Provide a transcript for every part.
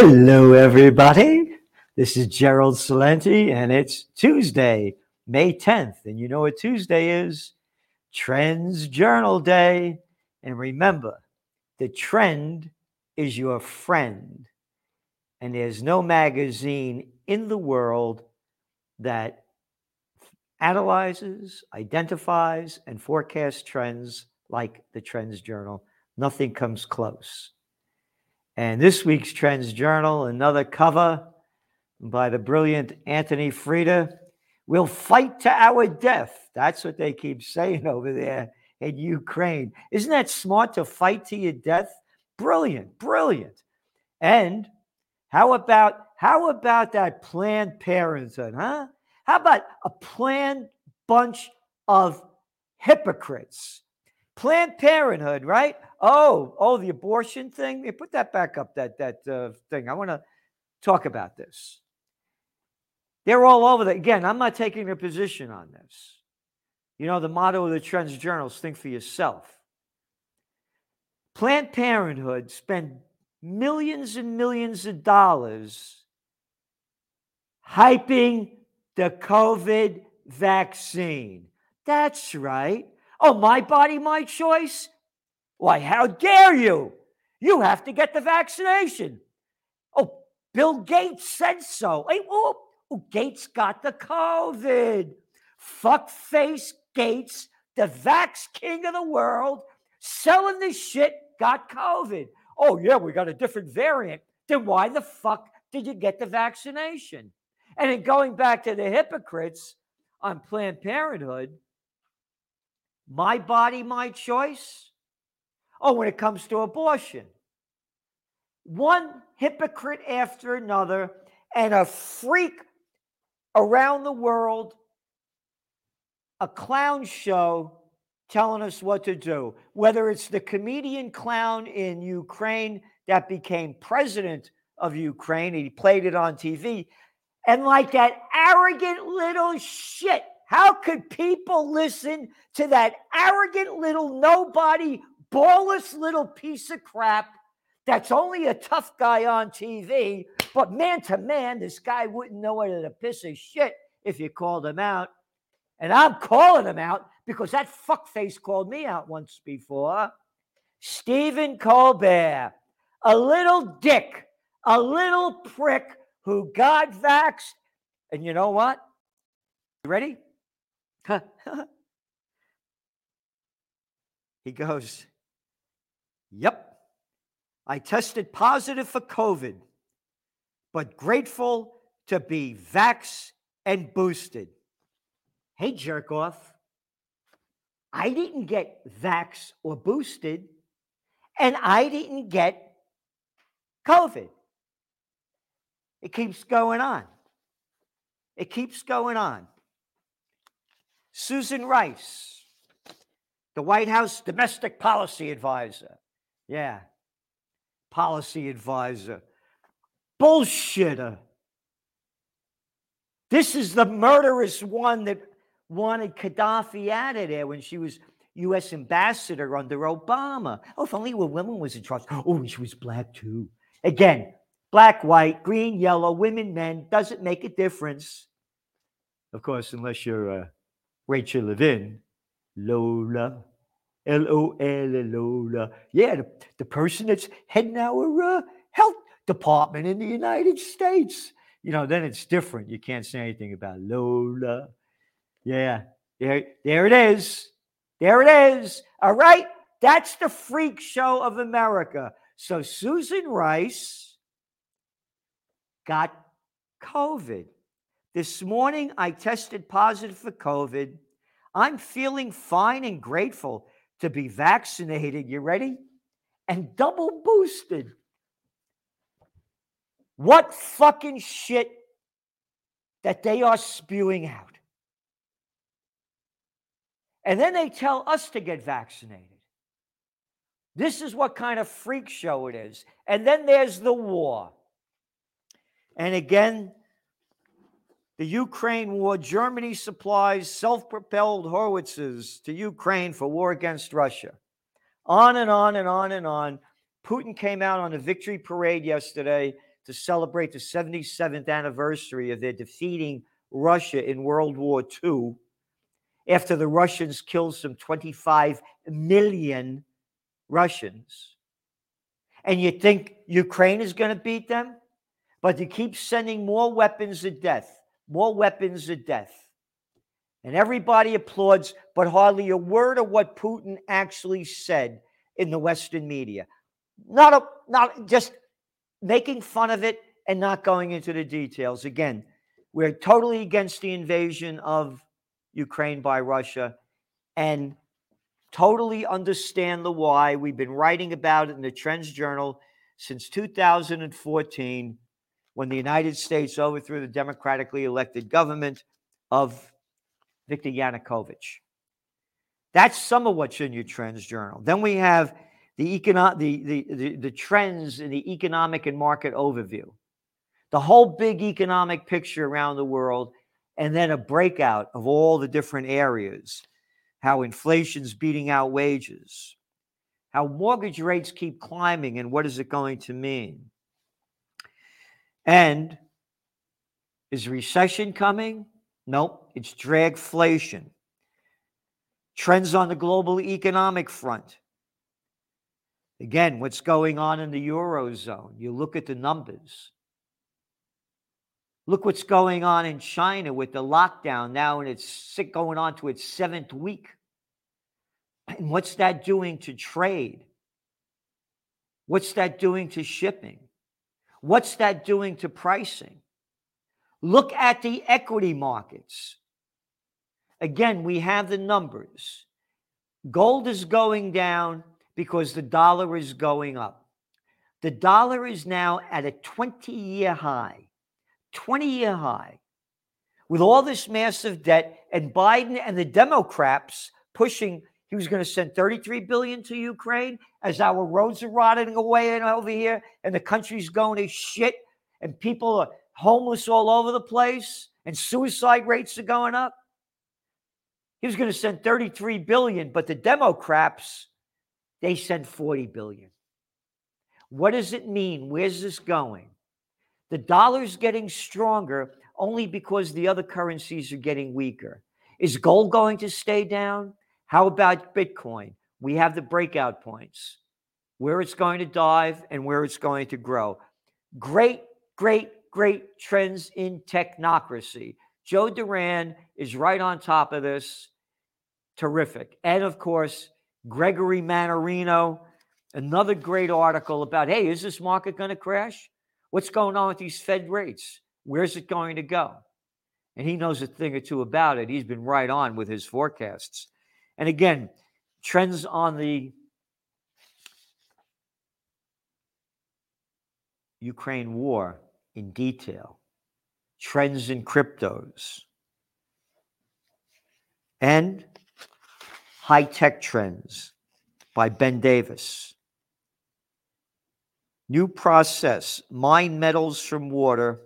Hello, everybody. This is Gerald Celente, and it's Tuesday, May 10th. And you know what Tuesday is? Trends Journal Day. And remember, the trend is your friend. And there's no magazine in the world that analyzes, identifies, and forecasts trends like the Trends Journal. Nothing comes close. And this week's Trends Journal, another cover by the brilliant Anthony Freda. We'll fight to our death. That's what they keep saying over there in Ukraine. Isn't that smart to fight to your death? Brilliant, brilliant. And how about how about that Planned Parenthood, huh? How about a planned bunch of hypocrites? Planned Parenthood, right? Oh, oh, the abortion thing. Yeah, put that back up. That that uh, thing. I want to talk about this. They're all over that. Again, I'm not taking a position on this. You know, the motto of the Trends Journals: "Think for yourself." Planned Parenthood spent millions and millions of dollars hyping the COVID vaccine. That's right. Oh, my body, my choice? Why, how dare you? You have to get the vaccination. Oh, Bill Gates said so. Hey, oh, oh Gates got the COVID. Fuck face Gates, the vax king of the world, selling this shit, got COVID. Oh, yeah, we got a different variant. Then why the fuck did you get the vaccination? And then going back to the hypocrites on Planned Parenthood, my body, my choice. Oh, when it comes to abortion, one hypocrite after another and a freak around the world, a clown show telling us what to do. Whether it's the comedian clown in Ukraine that became president of Ukraine, he played it on TV, and like that arrogant little shit how could people listen to that arrogant little nobody, ballless little piece of crap that's only a tough guy on TV? But man to man, this guy wouldn't know whether to piss of shit if you called him out. And I'm calling him out because that fuckface called me out once before. Stephen Colbert, a little dick, a little prick who got vaxxed. And you know what? Ready? he goes, Yep, I tested positive for COVID, but grateful to be vax and boosted. Hey, jerk off. I didn't get vax or boosted, and I didn't get COVID. It keeps going on. It keeps going on. Susan Rice, the White House domestic policy advisor. Yeah, policy advisor. Bullshitter. This is the murderous one that wanted Gaddafi out of there when she was U.S. ambassador under Obama. Oh, if only a woman was in charge. Oh, she was black too. Again, black, white, green, yellow, women, men, doesn't make a difference. Of course, unless you're a Rachel Levine, Lola, L O L Lola. Yeah, the, the person that's heading our uh, health department in the United States. You know, then it's different. You can't say anything about Lola. Yeah, there, there it is. There it is. All right. That's the freak show of America. So Susan Rice got COVID. This morning, I tested positive for COVID. I'm feeling fine and grateful to be vaccinated. You ready? And double boosted. What fucking shit that they are spewing out. And then they tell us to get vaccinated. This is what kind of freak show it is. And then there's the war. And again, the Ukraine war, Germany supplies self propelled howitzers to Ukraine for war against Russia. On and on and on and on. Putin came out on a victory parade yesterday to celebrate the 77th anniversary of their defeating Russia in World War II after the Russians killed some 25 million Russians. And you think Ukraine is going to beat them? But you keep sending more weapons of death, more weapons of death. And everybody applauds, but hardly a word of what Putin actually said in the Western media. Not a, not just making fun of it and not going into the details. Again, we're totally against the invasion of Ukraine by Russia and totally understand the why. We've been writing about it in the Trends Journal since 2014 when the United States overthrew the democratically elected government of Viktor Yanukovych. That's some of what's in your Trends Journal. Then we have the, econo- the, the, the, the trends in the economic and market overview, the whole big economic picture around the world, and then a breakout of all the different areas how inflation's beating out wages, how mortgage rates keep climbing, and what is it going to mean? And is recession coming? Nope, it's dragflation. Trends on the global economic front. Again, what's going on in the Eurozone? You look at the numbers. Look what's going on in China with the lockdown now, and it's going on to its seventh week. And what's that doing to trade? What's that doing to shipping? What's that doing to pricing? Look at the equity markets. Again, we have the numbers. Gold is going down because the dollar is going up. The dollar is now at a 20 year high. 20 year high with all this massive debt and Biden and the Democrats pushing he was going to send 33 billion to Ukraine as our roads are rotting away and over here and the country's going to shit and people are homeless all over the place and suicide rates are going up. He was going to send 33 billion, but the Democrats they sent 40 billion. What does it mean? Where's this going? The dollar's getting stronger only because the other currencies are getting weaker. Is gold going to stay down? How about Bitcoin? We have the breakout points, where it's going to dive and where it's going to grow. Great, great, great trends in technocracy. Joe Duran is right on top of this. Terrific. And of course, Gregory Mannarino, another great article about hey, is this market going to crash? What's going on with these Fed rates? Where's it going to go? And he knows a thing or two about it. He's been right on with his forecasts. And again, trends on the Ukraine war in detail, trends in cryptos, and high tech trends by Ben Davis. New process mine metals from water,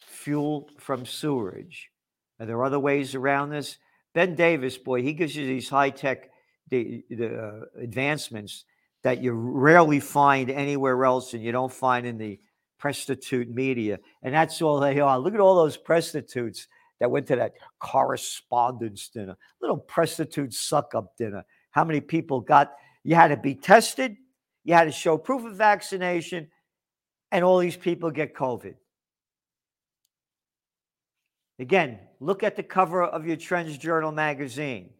fuel from sewerage. Are there other ways around this? Ben Davis, boy, he gives you these high tech the, the uh, advancements that you rarely find anywhere else and you don't find in the prostitute media. And that's all they are. Look at all those prostitutes that went to that correspondence dinner, little prostitute suck up dinner. How many people got, you had to be tested, you had to show proof of vaccination, and all these people get COVID. Again, look at the cover of your Trends Journal magazine.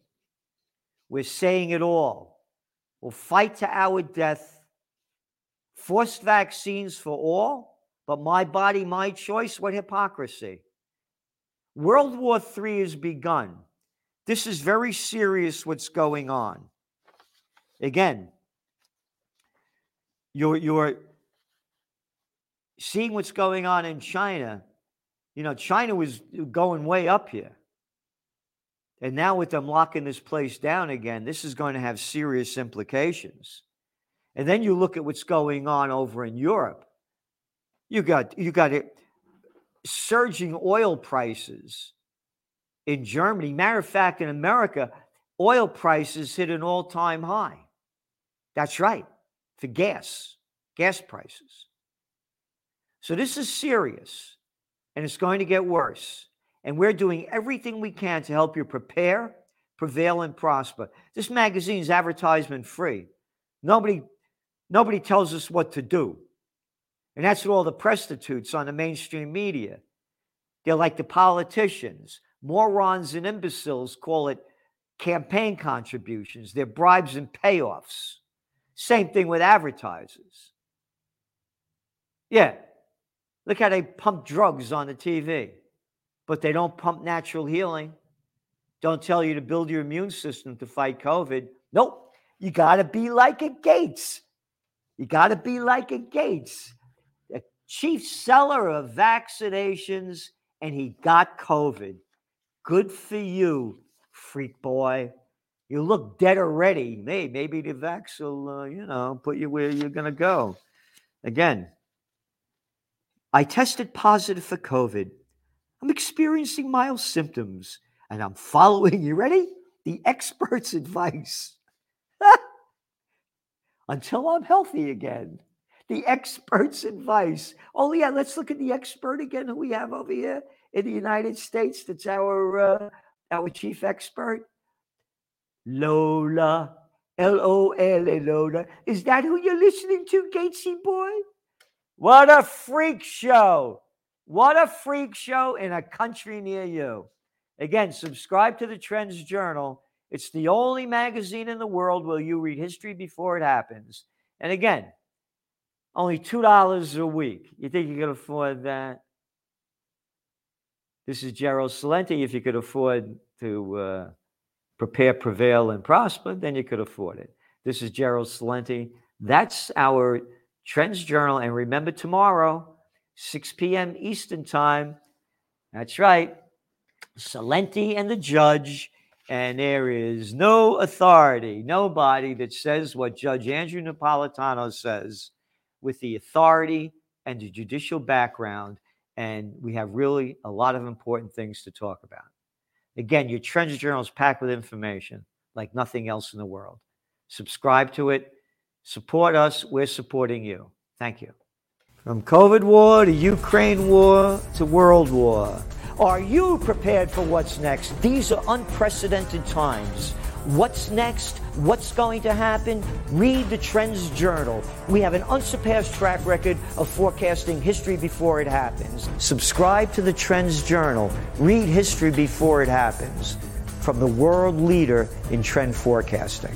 We're saying it all. We'll fight to our death. Forced vaccines for all, but my body, my choice. What hypocrisy. World War III has begun. This is very serious what's going on. Again, you're, you're seeing what's going on in China. You know, China was going way up here. And now, with them locking this place down again, this is going to have serious implications. And then you look at what's going on over in Europe. You got you got it surging oil prices in Germany. Matter of fact, in America, oil prices hit an all-time high. That's right for gas, gas prices. So this is serious and it's going to get worse. And we're doing everything we can to help you prepare, prevail, and prosper. This magazine is advertisement free. Nobody, nobody tells us what to do. And that's what all the prostitutes on the mainstream media. They're like the politicians. Morons and imbeciles call it campaign contributions. They're bribes and payoffs. Same thing with advertisers. Yeah. Look how they pump drugs on the TV, but they don't pump natural healing. Don't tell you to build your immune system to fight COVID. Nope. You got to be like a Gates. You got to be like a Gates, the chief seller of vaccinations, and he got COVID. Good for you, freak boy. You look dead already. Maybe, maybe the vax will, uh, you know, put you where you're going to go. Again, I tested positive for COVID. I'm experiencing mild symptoms and I'm following, you ready? The expert's advice until I'm healthy again. The expert's advice. Oh, yeah, let's look at the expert again who we have over here in the United States. That's our uh, our chief expert, Lola. L O L A Lola. Is that who you're listening to, Gatesy boy? What a freak show! What a freak show in a country near you. Again, subscribe to the Trends Journal. It's the only magazine in the world where you read history before it happens. And again, only $2 a week. You think you can afford that? This is Gerald Celente. If you could afford to uh, prepare, prevail, and prosper, then you could afford it. This is Gerald Celente. That's our Trends Journal. And remember, tomorrow, 6 p.m. Eastern Time. That's right. Celente and the judge. And there is no authority, nobody that says what Judge Andrew Napolitano says with the authority and the judicial background and we have really a lot of important things to talk about. Again, your Trends Journal is packed with information like nothing else in the world. Subscribe to it. Support us. We're supporting you. Thank you. From COVID war to Ukraine war to world war. Are you prepared for what's next? These are unprecedented times. What's next? What's going to happen? Read the Trends Journal. We have an unsurpassed track record of forecasting history before it happens. Subscribe to the Trends Journal. Read history before it happens from the world leader in trend forecasting.